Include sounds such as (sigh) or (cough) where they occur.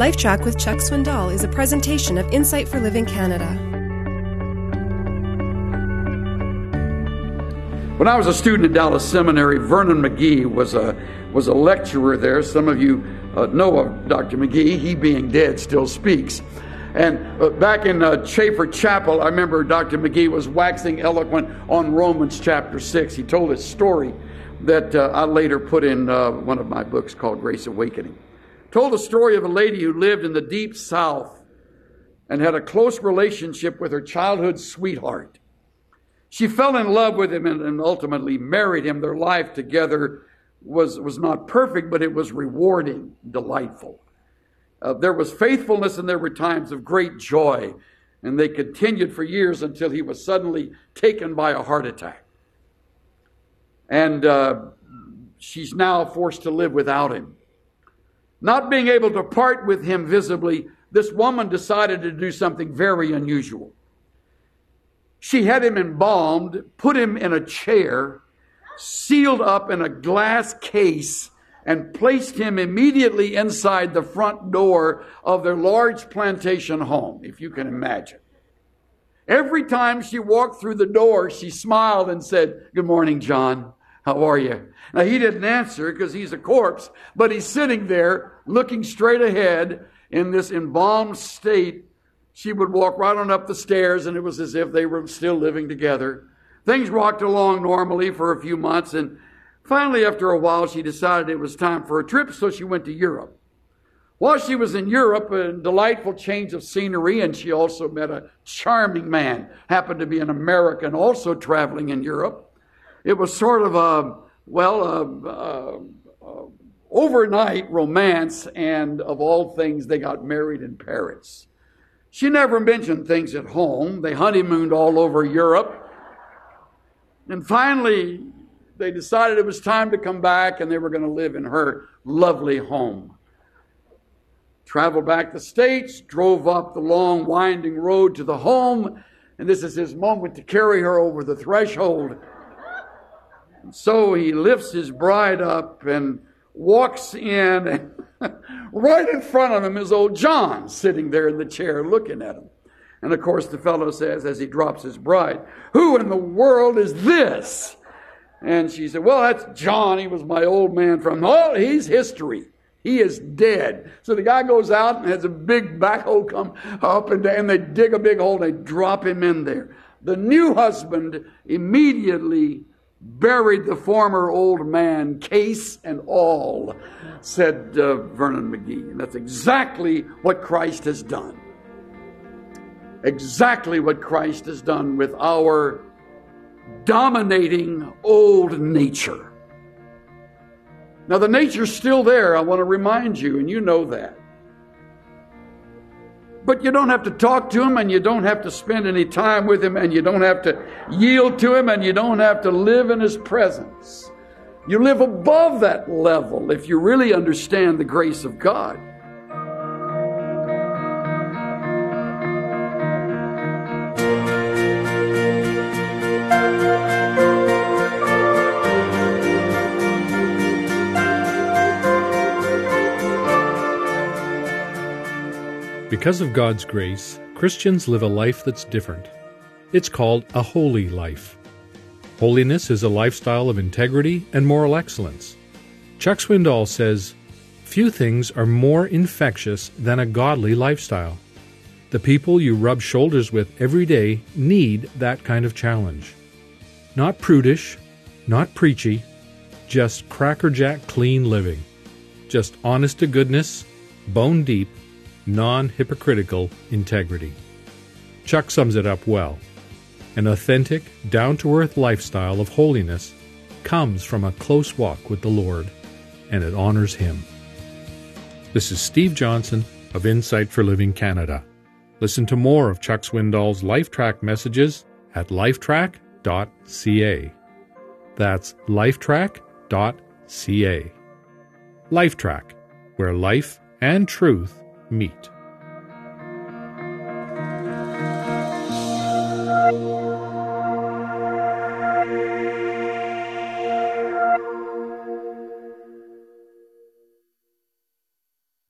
LifeTrac with Chuck Swindoll is a presentation of Insight for Living Canada. When I was a student at Dallas Seminary, Vernon McGee was a was a lecturer there. Some of you uh, know of Dr. McGee. He being dead still speaks. And uh, back in uh, Chafer Chapel, I remember Dr. McGee was waxing eloquent on Romans chapter 6. He told a story that uh, I later put in uh, one of my books called Grace Awakening. Told the story of a lady who lived in the deep south and had a close relationship with her childhood sweetheart. She fell in love with him and, and ultimately married him. Their life together was, was not perfect, but it was rewarding, delightful. Uh, there was faithfulness and there were times of great joy. And they continued for years until he was suddenly taken by a heart attack. And uh, she's now forced to live without him. Not being able to part with him visibly, this woman decided to do something very unusual. She had him embalmed, put him in a chair, sealed up in a glass case, and placed him immediately inside the front door of their large plantation home, if you can imagine. Every time she walked through the door, she smiled and said, Good morning, John. How are you? Now, he didn't answer because he's a corpse, but he's sitting there looking straight ahead in this embalmed state. She would walk right on up the stairs, and it was as if they were still living together. Things rocked along normally for a few months, and finally, after a while, she decided it was time for a trip, so she went to Europe. While she was in Europe, a delightful change of scenery, and she also met a charming man, happened to be an American, also traveling in Europe. It was sort of a, well, a, a, a overnight romance, and of all things, they got married in Paris. She never mentioned things at home. They honeymooned all over Europe. And finally, they decided it was time to come back and they were going to live in her lovely home. Traveled back the States, drove up the long, winding road to the home, and this is his moment to carry her over the threshold. And so he lifts his bride up and walks in, and (laughs) right in front of him is old John sitting there in the chair looking at him. And of course, the fellow says, as he drops his bride, Who in the world is this? And she said, Well, that's John. He was my old man from, oh, he's history. He is dead. So the guy goes out and has a big backhoe come up and down, they dig a big hole they drop him in there. The new husband immediately buried the former old man, case and all, said uh, Vernon McGee. And that's exactly what Christ has done. Exactly what Christ has done with our dominating old nature. Now, the nature's still there, I want to remind you, and you know that. But you don't have to talk to him and you don't have to spend any time with him and you don't have to yield to him and you don't have to live in his presence. You live above that level if you really understand the grace of God. Because of God's grace, Christians live a life that's different. It's called a holy life. Holiness is a lifestyle of integrity and moral excellence. Chuck Swindoll says, Few things are more infectious than a godly lifestyle. The people you rub shoulders with every day need that kind of challenge. Not prudish, not preachy, just crackerjack clean living. Just honest to goodness, bone deep, non hypocritical integrity. Chuck sums it up well. An authentic, down to earth lifestyle of holiness comes from a close walk with the Lord, and it honors Him. This is Steve Johnson of Insight for Living Canada. Listen to more of Chuck Swindoll's LifeTrac messages at lifetrac.ca. That's lifetrac.ca. LifeTrac, where life and truth meet.